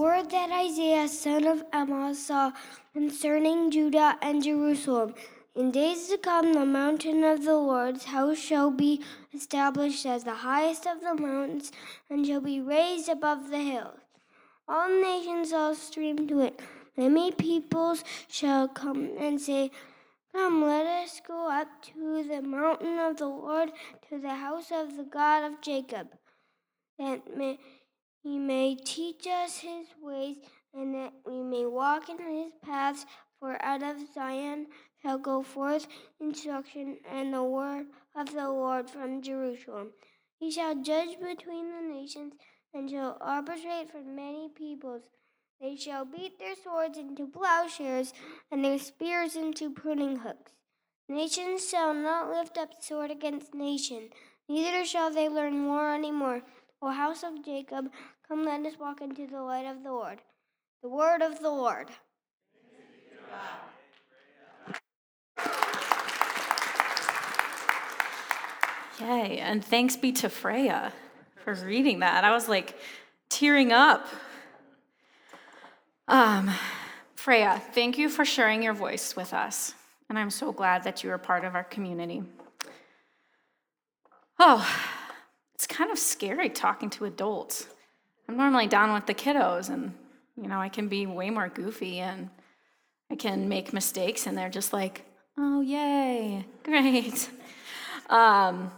Word that Isaiah son of Amoz saw concerning Judah and Jerusalem. In days to come, the mountain of the Lord's house shall be established as the highest of the mountains and shall be raised above the hills. All nations shall stream to it. Many peoples shall come and say, Come, let us go up to the mountain of the Lord, to the house of the God of Jacob, that may, he may teach us his ways, and that we may walk in his paths. For out of Zion shall go forth instruction and the word of the Lord from Jerusalem. He shall judge between the nations and shall arbitrate for many peoples. They shall beat their swords into plowshares and their spears into pruning hooks. Nations shall not lift up sword against nation, neither shall they learn war any more. O house of Jacob, come let us walk into the light of the Lord. The word of the Lord. Yay, and thanks be to Freya for reading that. I was like tearing up. Um, Freya, thank you for sharing your voice with us, and I'm so glad that you are part of our community. Oh, kind of scary talking to adults. I'm normally down with the kiddos, and you know, I can be way more goofy and I can make mistakes, and they're just like, oh, yay, great. Um,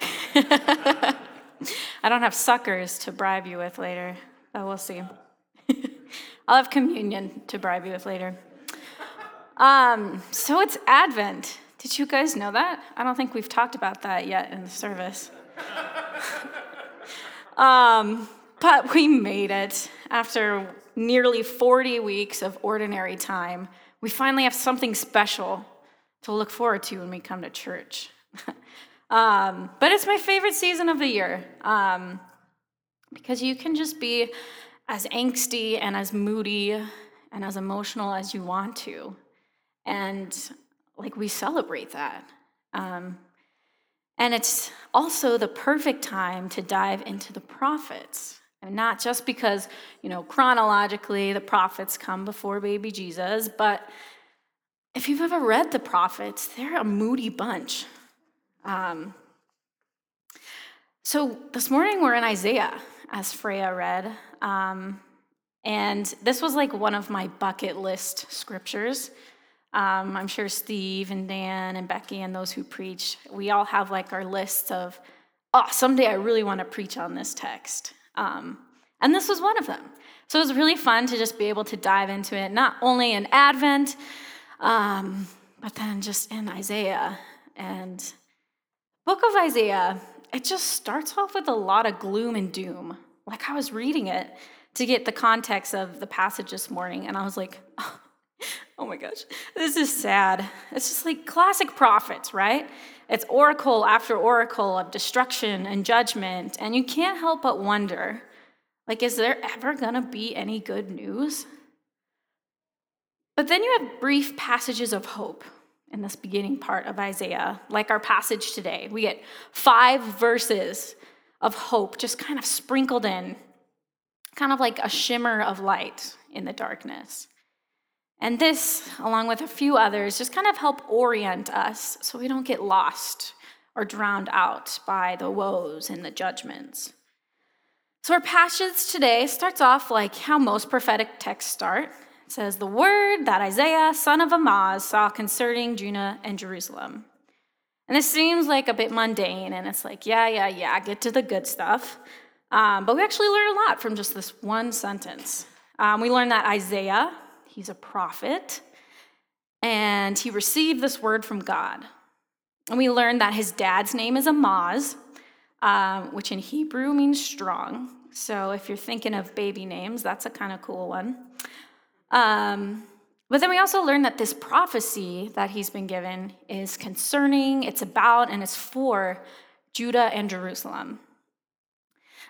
I don't have suckers to bribe you with later, but we'll see. I'll have communion to bribe you with later. Um, so it's Advent. Did you guys know that? I don't think we've talked about that yet in the service. um, but we made it. After nearly 40 weeks of ordinary time, we finally have something special to look forward to when we come to church. um, but it's my favorite season of the year um, because you can just be as angsty and as moody and as emotional as you want to. And like we celebrate that. Um, and it's also the perfect time to dive into the prophets. And not just because, you know, chronologically the prophets come before baby Jesus, but if you've ever read the prophets, they're a moody bunch. Um, so this morning we're in Isaiah, as Freya read. Um, and this was like one of my bucket list scriptures. Um, I'm sure Steve and Dan and Becky and those who preach, we all have like our lists of, oh, someday I really want to preach on this text. Um, and this was one of them. So it was really fun to just be able to dive into it, not only in Advent, um, but then just in Isaiah. And book of Isaiah, it just starts off with a lot of gloom and doom. Like I was reading it to get the context of the passage this morning, and I was like, oh Oh my gosh, this is sad. It's just like classic prophets, right? It's oracle after oracle of destruction and judgment, and you can't help but wonder, like, is there ever gonna be any good news? But then you have brief passages of hope in this beginning part of Isaiah, like our passage today. We get five verses of hope just kind of sprinkled in, kind of like a shimmer of light in the darkness. And this, along with a few others, just kind of help orient us so we don't get lost or drowned out by the woes and the judgments. So, our passage today starts off like how most prophetic texts start. It says, The word that Isaiah, son of Amoz, saw concerning Judah and Jerusalem. And this seems like a bit mundane, and it's like, yeah, yeah, yeah, get to the good stuff. Um, but we actually learn a lot from just this one sentence. Um, we learn that Isaiah, he's a prophet, and he received this word from God. And we learn that his dad's name is Amaz, um, which in Hebrew means strong. So if you're thinking of baby names, that's a kind of cool one. Um, but then we also learn that this prophecy that he's been given is concerning, it's about, and it's for Judah and Jerusalem.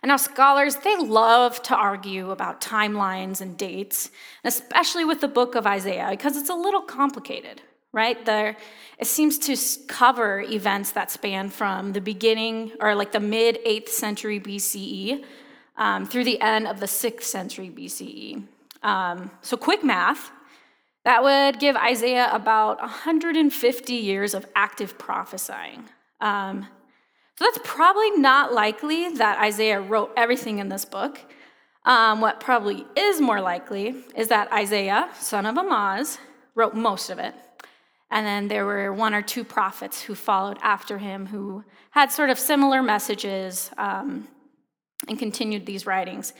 And now, scholars, they love to argue about timelines and dates, especially with the book of Isaiah, because it's a little complicated, right? There, it seems to cover events that span from the beginning, or like the mid 8th century BCE, um, through the end of the 6th century BCE. Um, so, quick math that would give Isaiah about 150 years of active prophesying. Um, so that's probably not likely that Isaiah wrote everything in this book. Um, what probably is more likely is that Isaiah, son of Amoz, wrote most of it. And then there were one or two prophets who followed after him who had sort of similar messages um, and continued these writings.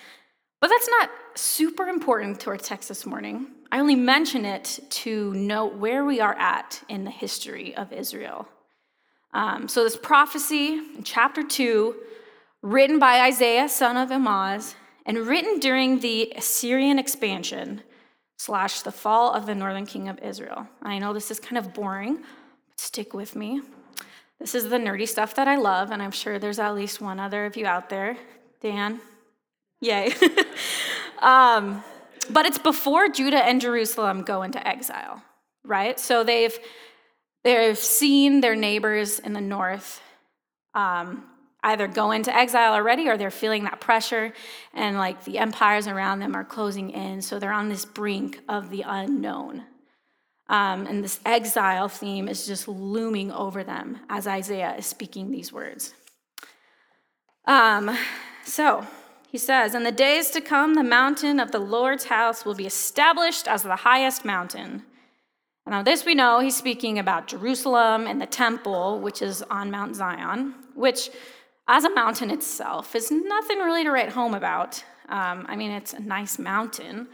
But that's not super important to our text this morning. I only mention it to note where we are at in the history of Israel. Um, so, this prophecy in chapter 2, written by Isaiah, son of Amoz, and written during the Assyrian expansion slash the fall of the northern king of Israel. I know this is kind of boring, but stick with me. This is the nerdy stuff that I love, and I'm sure there's at least one other of you out there. Dan? Yay. um, but it's before Judah and Jerusalem go into exile, right? So they've they've seen their neighbors in the north um, either go into exile already or they're feeling that pressure and like the empires around them are closing in. So they're on this brink of the unknown. Um, and this exile theme is just looming over them as Isaiah is speaking these words. Um, so he says, In the days to come, the mountain of the Lord's house will be established as the highest mountain. Now, this we know, he's speaking about Jerusalem and the temple, which is on Mount Zion, which, as a mountain itself, is nothing really to write home about. Um, I mean, it's a nice mountain,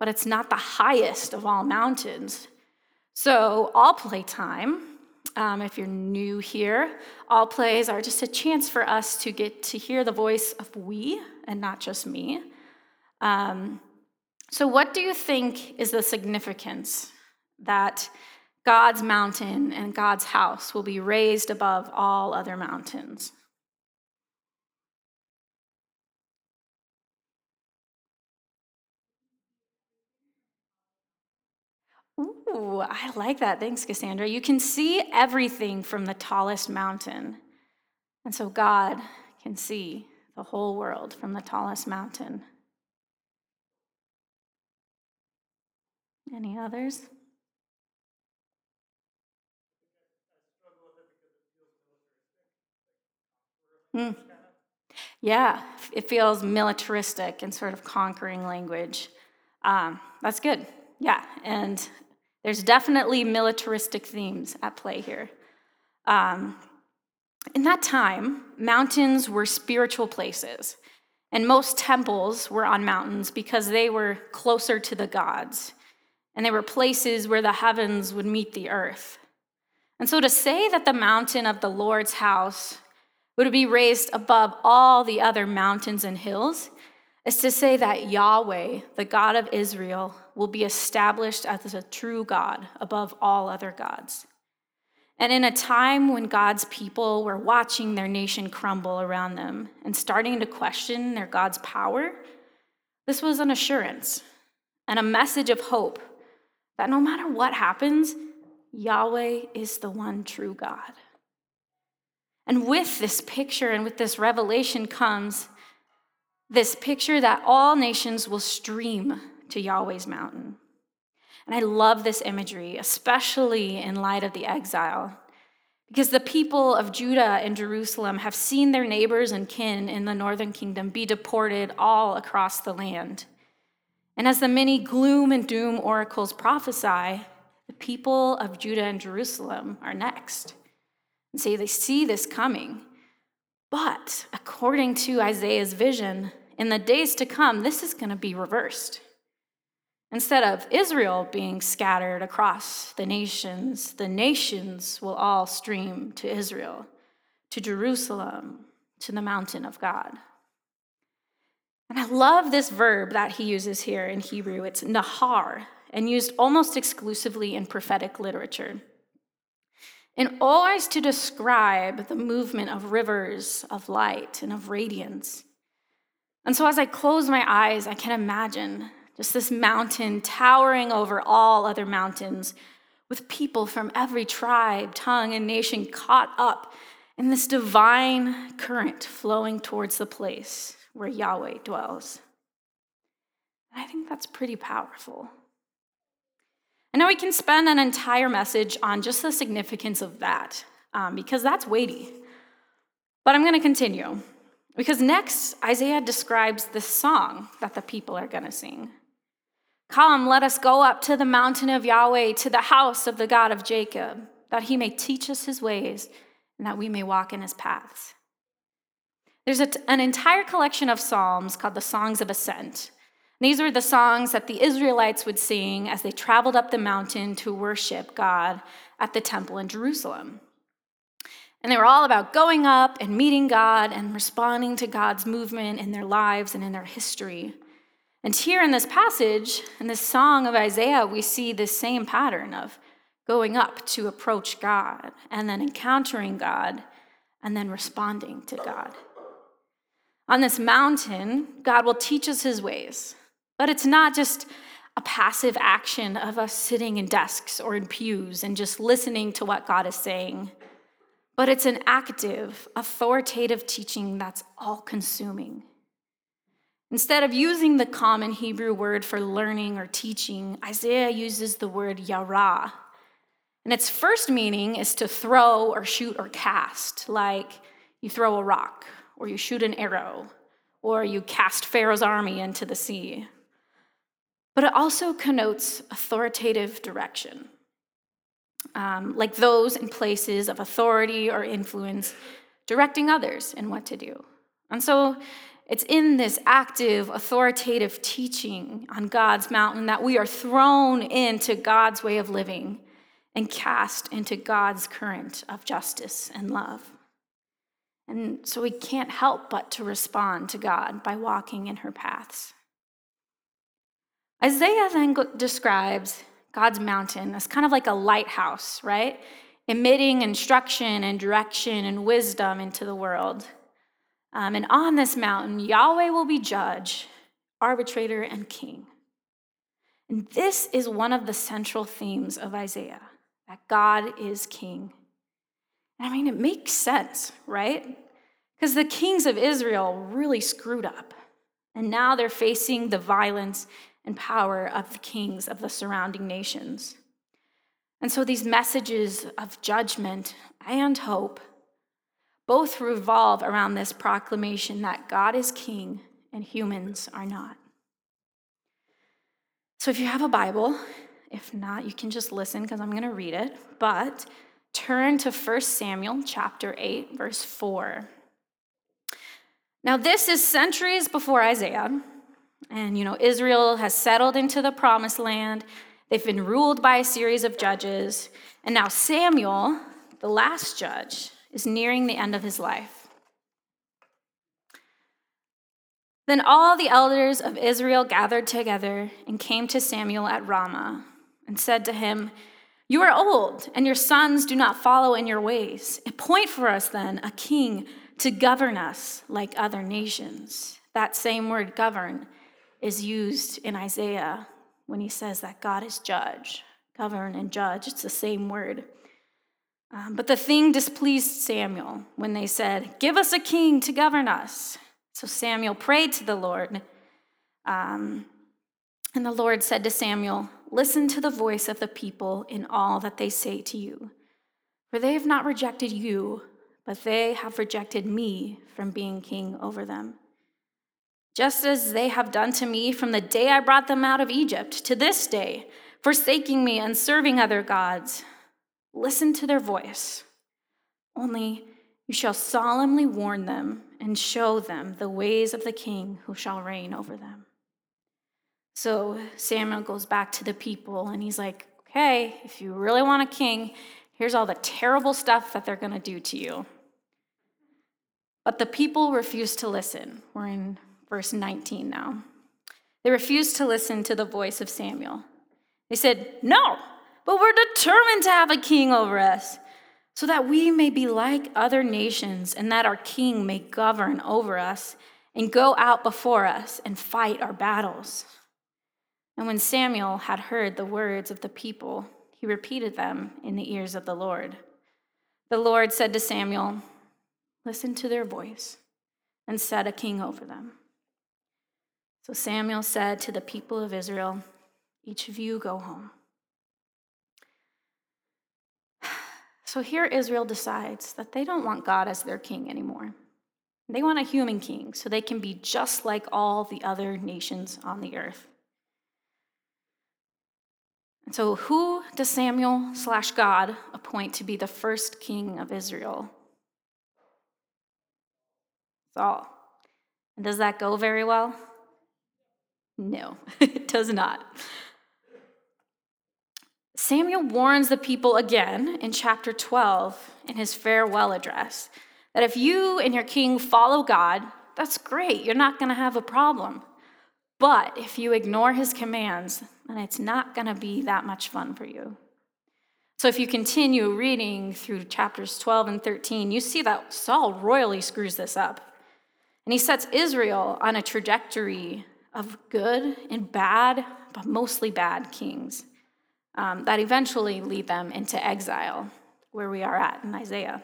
but it's not the highest of all mountains. So, all playtime, um, if you're new here, all plays are just a chance for us to get to hear the voice of we and not just me. Um, so, what do you think is the significance that God's mountain and God's house will be raised above all other mountains? Ooh, I like that. Thanks, Cassandra. You can see everything from the tallest mountain. And so God can see the whole world from the tallest mountain. Any others? Mm. Yeah, it feels militaristic and sort of conquering language. Um, that's good. Yeah, and there's definitely militaristic themes at play here. Um, in that time, mountains were spiritual places, and most temples were on mountains because they were closer to the gods, and they were places where the heavens would meet the earth. And so to say that the mountain of the Lord's house would be raised above all the other mountains and hills is to say that Yahweh, the God of Israel, will be established as a true God above all other gods. And in a time when God's people were watching their nation crumble around them and starting to question their God's power, this was an assurance and a message of hope that no matter what happens, Yahweh is the one true God. And with this picture and with this revelation comes this picture that all nations will stream to Yahweh's mountain. And I love this imagery, especially in light of the exile, because the people of Judah and Jerusalem have seen their neighbors and kin in the northern kingdom be deported all across the land. And as the many gloom and doom oracles prophesy, the people of Judah and Jerusalem are next. And so they see this coming. But according to Isaiah's vision, in the days to come, this is going to be reversed. Instead of Israel being scattered across the nations, the nations will all stream to Israel, to Jerusalem, to the mountain of God. And I love this verb that he uses here in Hebrew. It's nahar, and used almost exclusively in prophetic literature. And always to describe the movement of rivers of light and of radiance. And so as I close my eyes, I can imagine just this mountain towering over all other mountains, with people from every tribe, tongue, and nation caught up in this divine current flowing towards the place where Yahweh dwells. I think that's pretty powerful. And now we can spend an entire message on just the significance of that, um, because that's weighty. But I'm going to continue, because next, Isaiah describes the song that the people are going to sing. Come, let us go up to the mountain of Yahweh, to the house of the God of Jacob, that he may teach us his ways and that we may walk in his paths. There's an entire collection of psalms called the Songs of Ascent. These were the songs that the Israelites would sing as they traveled up the mountain to worship God at the temple in Jerusalem. And they were all about going up and meeting God and responding to God's movement in their lives and in their history. And here in this passage, in this song of Isaiah, we see this same pattern of going up to approach God and then encountering God and then responding to God. On this mountain, God will teach us his ways, but it's not just a passive action of us sitting in desks or in pews and just listening to what God is saying, but it's an active, authoritative teaching that's all consuming. Instead of using the common Hebrew word for learning or teaching, Isaiah uses the word yara. And its first meaning is to throw or shoot or cast, like you throw a rock, or you shoot an arrow, or you cast Pharaoh's army into the sea. But it also connotes authoritative direction, um, like those in places of authority or influence directing others in what to do. And so it's in this active, authoritative teaching on God's mountain that we are thrown into God's way of living and cast into God's current of justice and love. And so we can't help but to respond to God by walking in her paths. Isaiah then describes God's mountain as kind of like a lighthouse, right? Emitting instruction and direction and wisdom into the world. Um, and on this mountain, Yahweh will be judge, arbitrator, and king. And this is one of the central themes of Isaiah that God is king. I mean, it makes sense, right? Because the kings of Israel really screwed up. And now they're facing the violence and power of the kings of the surrounding nations. And so these messages of judgment and hope both revolve around this proclamation that God is king and humans are not. So if you have a Bible, if not, you can just listen because I'm going to read it. But turn to 1 Samuel chapter 8, verse 4. Now, this is centuries before Isaiah. And, you know, Israel has settled into the promised land. They've been ruled by a series of judges. And now Samuel, the last judge, is nearing the end of his life. Then all the elders of Israel gathered together and came to Samuel at Ramah and said to him, You are old, and your sons do not follow in your ways. Appoint for us then a king to govern us like other nations. That same word, govern, is used in Isaiah when he says that God is judge. Govern and judge, it's the same word. Um, but the thing displeased Samuel when they said, Give us a king to govern us. So Samuel prayed to the Lord. Um, and the Lord said to Samuel, Listen to the voice of the people in all that they say to you. For they have not rejected you, but they have rejected me from being king over them. Just as they have done to me from the day I brought them out of Egypt to this day, forsaking me and serving other gods. Listen to their voice. Only you shall solemnly warn them and show them the ways of the king who shall reign over them. So Samuel goes back to the people and he's like, okay, if you really want a king, here's all the terrible stuff that they're going to do to you. But the people refused to listen. We're in verse 19 now. They refused to listen to the voice of Samuel. They said, No, but we're determined to have a king over us, so that we may be like other nations, and that our king may govern over us and go out before us and fight our battles. And when Samuel had heard the words of the people, he repeated them in the ears of the Lord. The Lord said to Samuel, Listen to their voice and set a king over them. So Samuel said to the people of Israel, Each of you go home. So here Israel decides that they don't want God as their king anymore. They want a human king so they can be just like all the other nations on the earth. And so, who does Samuel slash God appoint to be the first king of Israel? Saul. And does that go very well? No, it does not. Samuel warns the people again in chapter 12 in his farewell address that if you and your king follow God, that's great. You're not going to have a problem. But if you ignore his commands, then it's not going to be that much fun for you. So if you continue reading through chapters 12 and 13, you see that Saul royally screws this up. And he sets Israel on a trajectory of good and bad, but mostly bad kings um, that eventually lead them into exile, where we are at in Isaiah.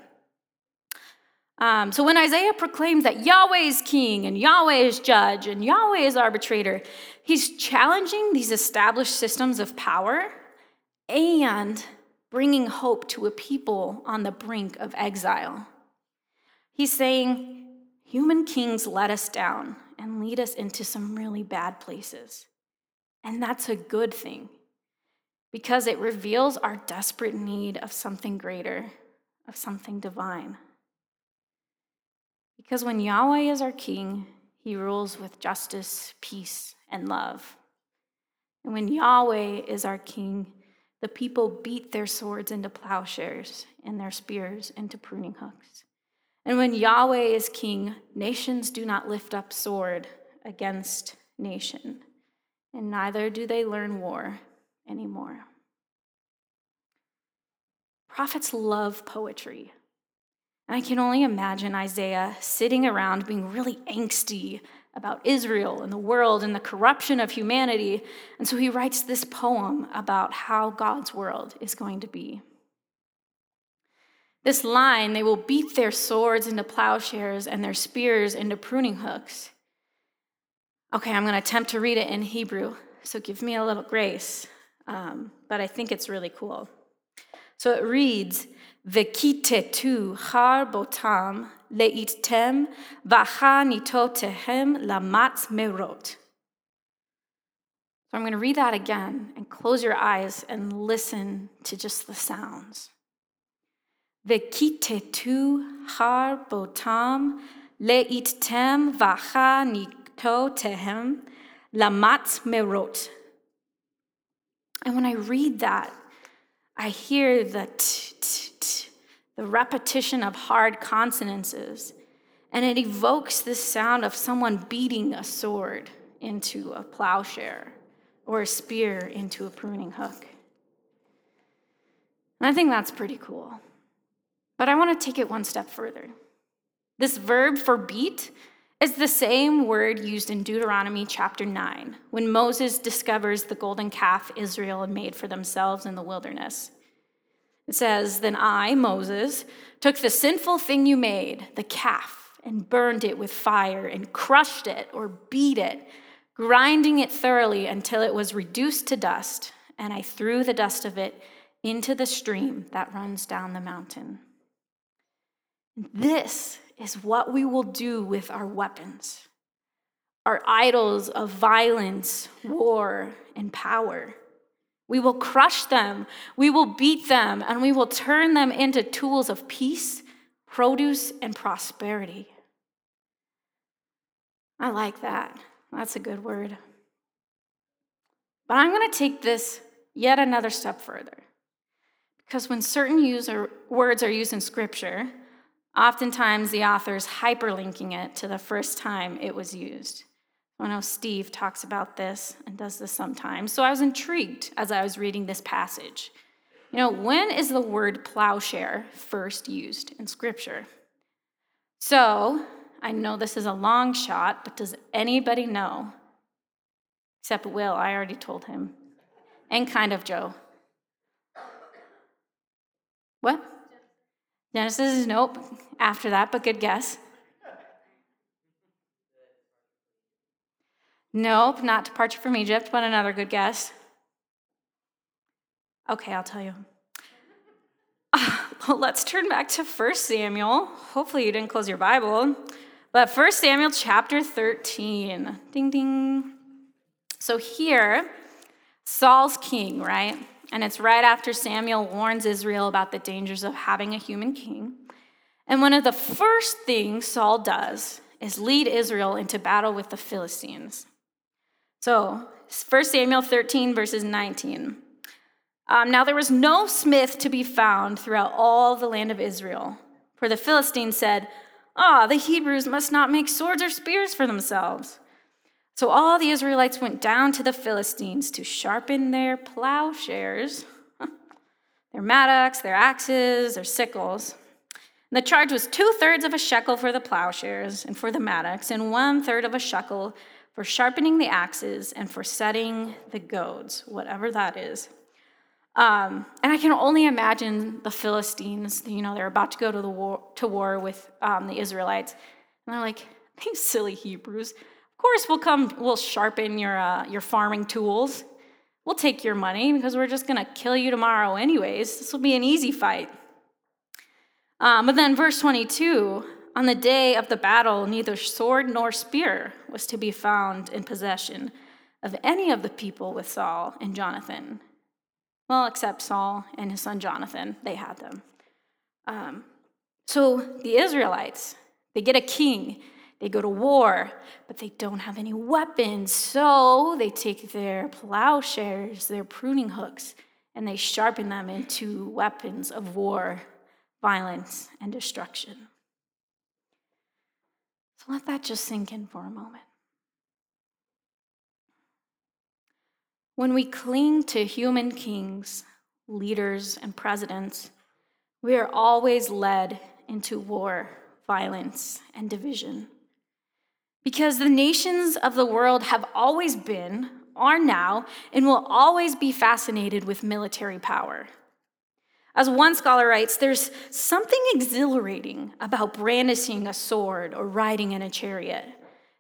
Um, so when Isaiah proclaims that Yahweh is king and Yahweh is judge and Yahweh is arbitrator, he's challenging these established systems of power and bringing hope to a people on the brink of exile. He's saying, Human kings let us down and lead us into some really bad places. And that's a good thing because it reveals our desperate need of something greater, of something divine. Because when Yahweh is our king, he rules with justice, peace, and love. And when Yahweh is our king, the people beat their swords into plowshares and their spears into pruning hooks. And when Yahweh is king, nations do not lift up sword against nation, and neither do they learn war anymore. Prophets love poetry. And I can only imagine Isaiah sitting around being really angsty about Israel and the world and the corruption of humanity. And so he writes this poem about how God's world is going to be. This line, they will beat their swords into plowshares and their spears into pruning hooks. Okay, I'm going to attempt to read it in Hebrew, so give me a little grace. Um, but I think it's really cool. So it reads, Vekitetu har botam leittem vachanitotehem lamat merot. So I'm going to read that again and close your eyes and listen to just the sounds. Vekitetu har botam leittem vachanitotehem lamat merot. And when I read that, I hear the t, t, t, the repetition of hard consonances, and it evokes the sound of someone beating a sword into a plowshare or a spear into a pruning hook. And I think that's pretty cool. But I want to take it one step further. This verb for beat is the same word used in Deuteronomy chapter 9 when Moses discovers the golden calf Israel had made for themselves in the wilderness. It says, Then I, Moses, took the sinful thing you made, the calf, and burned it with fire, and crushed it or beat it, grinding it thoroughly until it was reduced to dust, and I threw the dust of it into the stream that runs down the mountain. This is what we will do with our weapons, our idols of violence, war, and power. We will crush them, we will beat them, and we will turn them into tools of peace, produce, and prosperity. I like that. That's a good word. But I'm going to take this yet another step further. Because when certain user, words are used in Scripture, oftentimes the author's hyperlinking it to the first time it was used. I know Steve talks about this and does this sometimes. So I was intrigued as I was reading this passage. You know, when is the word plowshare first used in Scripture? So I know this is a long shot, but does anybody know? Except Will, I already told him. And kind of Joe. What? Genesis is nope after that, but good guess. Nope, not departure from Egypt, but another good guess. Okay, I'll tell you. well, let's turn back to 1 Samuel. Hopefully, you didn't close your Bible. But 1 Samuel chapter 13. Ding, ding. So here, Saul's king, right? And it's right after Samuel warns Israel about the dangers of having a human king. And one of the first things Saul does is lead Israel into battle with the Philistines. So, 1 Samuel 13, verses 19. Um, now there was no smith to be found throughout all the land of Israel, for the Philistines said, Ah, oh, the Hebrews must not make swords or spears for themselves. So all the Israelites went down to the Philistines to sharpen their plowshares, their mattocks, their axes, their sickles. And the charge was two thirds of a shekel for the plowshares and for the mattocks, and one third of a shekel for sharpening the axes and for setting the goads, whatever that is. Um, and I can only imagine the Philistines, you know, they're about to go to, the war, to war with um, the Israelites. And they're like, these silly Hebrews, of course, we'll come, we'll sharpen your, uh, your farming tools. We'll take your money because we're just going to kill you tomorrow, anyways. This will be an easy fight. Um, but then, verse 22 on the day of the battle, neither sword nor spear was to be found in possession of any of the people with Saul and Jonathan. Well, except Saul and his son Jonathan, they had them. Um, so the Israelites, they get a king they go to war, but they don't have any weapons. So they take their plowshares, their pruning hooks, and they sharpen them into weapons of war, violence, and destruction. So let that just sink in for a moment. When we cling to human kings, leaders, and presidents, we are always led into war, violence, and division. Because the nations of the world have always been, are now, and will always be fascinated with military power. As one scholar writes, there's something exhilarating about brandishing a sword or riding in a chariot,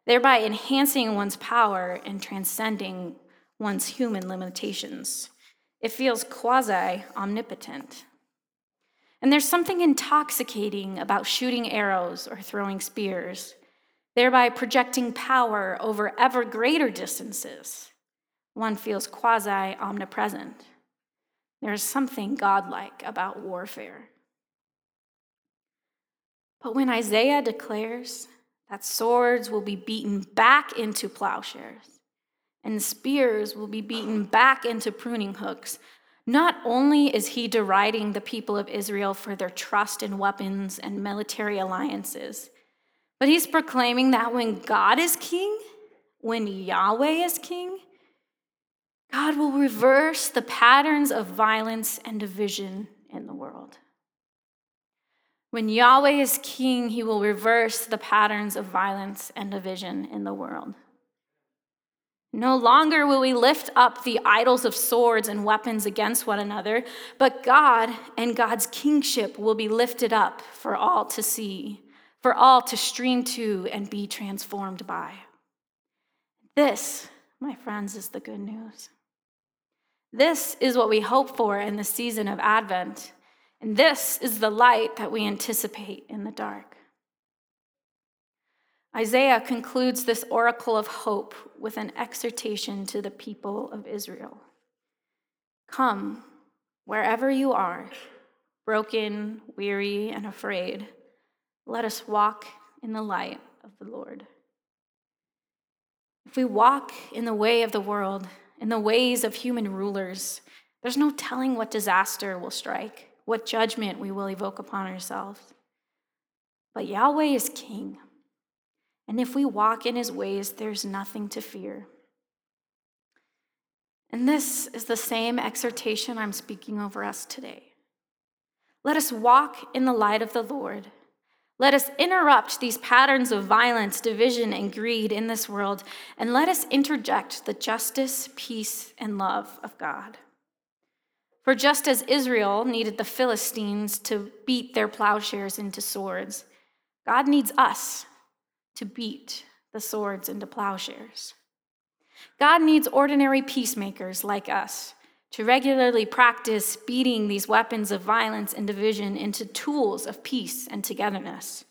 thereby enhancing one's power and transcending one's human limitations. It feels quasi omnipotent. And there's something intoxicating about shooting arrows or throwing spears thereby projecting power over ever greater distances. One feels quasi omnipresent. There is something godlike about warfare. But when Isaiah declares that swords will be beaten back into plowshares and spears will be beaten back into pruning hooks, not only is he deriding the people of Israel for their trust in weapons and military alliances, but he's proclaiming that when God is king, when Yahweh is king, God will reverse the patterns of violence and division in the world. When Yahweh is king, he will reverse the patterns of violence and division in the world. No longer will we lift up the idols of swords and weapons against one another, but God and God's kingship will be lifted up for all to see for all to stream to and be transformed by. This, my friends, is the good news. This is what we hope for in the season of Advent, and this is the light that we anticipate in the dark. Isaiah concludes this oracle of hope with an exhortation to the people of Israel Come, wherever you are, broken, weary, and afraid, let us walk in the light of the Lord. If we walk in the way of the world, in the ways of human rulers, there's no telling what disaster will strike, what judgment we will evoke upon ourselves. But Yahweh is king, and if we walk in his ways, there's nothing to fear. And this is the same exhortation I'm speaking over us today. Let us walk in the light of the Lord let us interrupt these patterns of violence, division, and greed in this world, and let us interject the justice, peace, and love of God. For just as Israel needed the Philistines to beat their plowshares into swords, God needs us to beat the swords into plowshares. God needs ordinary peacemakers like us to regularly practice beating these weapons of violence and division into tools of peace and togetherness.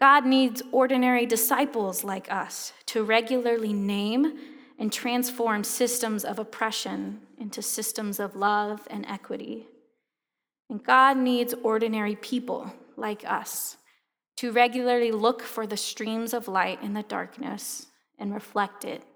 God needs ordinary disciples like us to regularly name and transform systems of oppression into systems of love and equity. And God needs ordinary people like us to regularly look for the streams of light in the darkness and reflect it